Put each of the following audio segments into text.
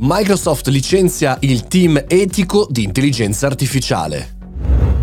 Microsoft licenzia il team etico di intelligenza artificiale.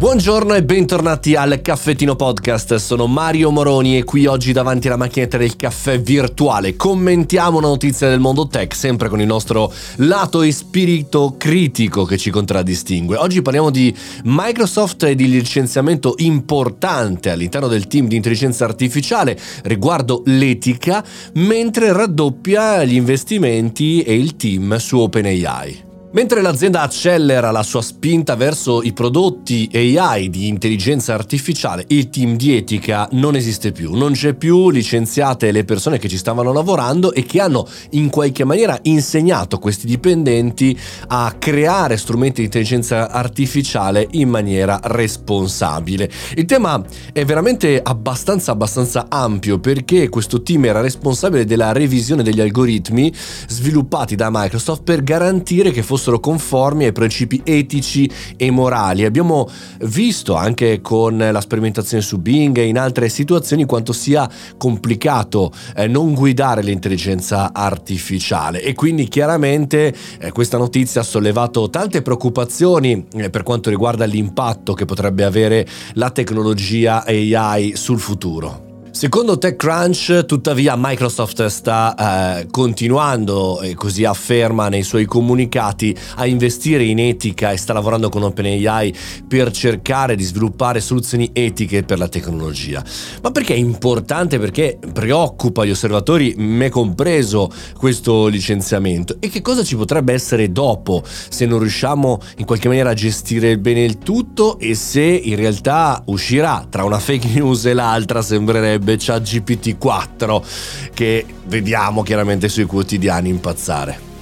Buongiorno e bentornati al Caffettino Podcast, sono Mario Moroni e qui oggi davanti alla macchinetta del caffè virtuale commentiamo una notizia del mondo tech sempre con il nostro lato e spirito critico che ci contraddistingue. Oggi parliamo di Microsoft e di licenziamento importante all'interno del team di intelligenza artificiale riguardo l'etica mentre raddoppia gli investimenti e il team su OpenAI. Mentre l'azienda accelera la sua spinta verso i prodotti AI di intelligenza artificiale, il team di etica non esiste più, non c'è più, licenziate le persone che ci stavano lavorando e che hanno in qualche maniera insegnato questi dipendenti a creare strumenti di intelligenza artificiale in maniera responsabile. Il tema è veramente abbastanza abbastanza ampio perché questo team era responsabile della revisione degli algoritmi sviluppati da Microsoft per garantire che fossero fossero conformi ai principi etici e morali. Abbiamo visto anche con la sperimentazione su Bing e in altre situazioni quanto sia complicato eh, non guidare l'intelligenza artificiale e quindi chiaramente eh, questa notizia ha sollevato tante preoccupazioni eh, per quanto riguarda l'impatto che potrebbe avere la tecnologia AI sul futuro. Secondo TechCrunch, tuttavia, Microsoft sta eh, continuando, e così afferma nei suoi comunicati, a investire in etica e sta lavorando con OpenAI per cercare di sviluppare soluzioni etiche per la tecnologia. Ma perché è importante? Perché preoccupa gli osservatori, me compreso, questo licenziamento? E che cosa ci potrebbe essere dopo se non riusciamo in qualche maniera a gestire bene il tutto e se in realtà uscirà tra una fake news e l'altra sembrerebbe sarebbe ChatGPT 4 che vediamo chiaramente sui quotidiani impazzare.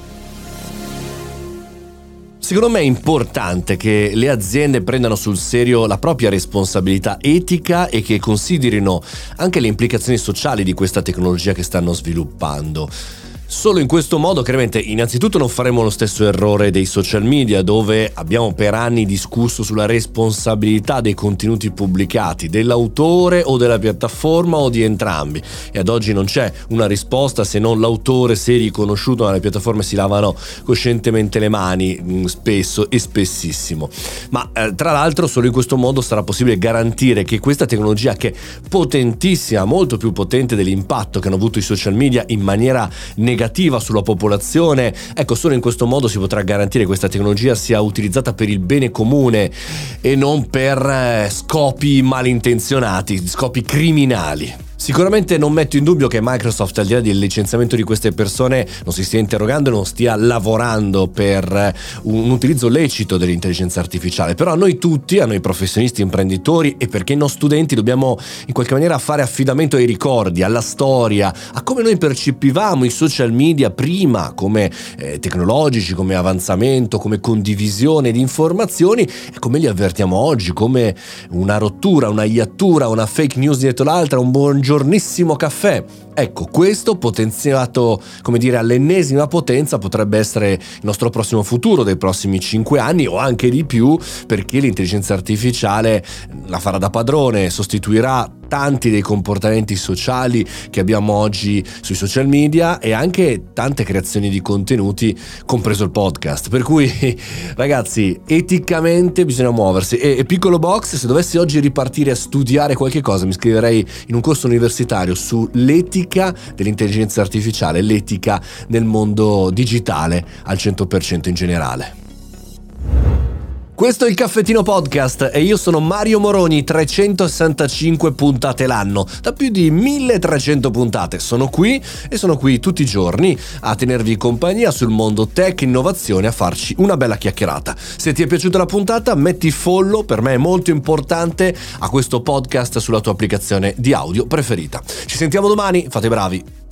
Secondo me è importante che le aziende prendano sul serio la propria responsabilità etica e che considerino anche le implicazioni sociali di questa tecnologia che stanno sviluppando. Solo in questo modo, chiaramente, innanzitutto non faremo lo stesso errore dei social media, dove abbiamo per anni discusso sulla responsabilità dei contenuti pubblicati, dell'autore o della piattaforma o di entrambi. E ad oggi non c'è una risposta se non l'autore, se riconosciuto dalle piattaforme, si lavano coscientemente le mani, mm, spesso e spessissimo. Ma eh, tra l'altro, solo in questo modo sarà possibile garantire che questa tecnologia, che è potentissima, molto più potente dell'impatto che hanno avuto i social media in maniera negativa, negativa sulla popolazione. Ecco, solo in questo modo si potrà garantire che questa tecnologia sia utilizzata per il bene comune e non per eh, scopi malintenzionati, scopi criminali. Sicuramente non metto in dubbio che Microsoft, al di là del licenziamento di queste persone, non si stia interrogando e non stia lavorando per un utilizzo lecito dell'intelligenza artificiale. Però a noi tutti, a noi professionisti, imprenditori e perché non studenti, dobbiamo in qualche maniera fare affidamento ai ricordi, alla storia, a come noi percepivamo i social media prima come eh, tecnologici, come avanzamento, come condivisione di informazioni e come li avvertiamo oggi, come una rottura, una iattura, una fake news dietro l'altra, un buongiorno buongiornissimo caffè. Ecco, questo potenziato, come dire, all'ennesima potenza potrebbe essere il nostro prossimo futuro dei prossimi 5 anni o anche di più, perché l'intelligenza artificiale la farà da padrone, sostituirà tanti dei comportamenti sociali che abbiamo oggi sui social media e anche tante creazioni di contenuti, compreso il podcast. Per cui, ragazzi, eticamente bisogna muoversi. E, e piccolo box, se dovessi oggi ripartire a studiare qualche cosa, mi iscriverei in un corso universitario sull'etica dell'intelligenza artificiale, l'etica nel mondo digitale al 100% in generale. Questo è il Caffettino Podcast e io sono Mario Moroni, 365 puntate l'anno, da più di 1300 puntate. Sono qui e sono qui tutti i giorni a tenervi compagnia sul mondo tech, innovazione, a farci una bella chiacchierata. Se ti è piaciuta la puntata, metti follow, per me è molto importante, a questo podcast sulla tua applicazione di audio preferita. Ci sentiamo domani, fate bravi.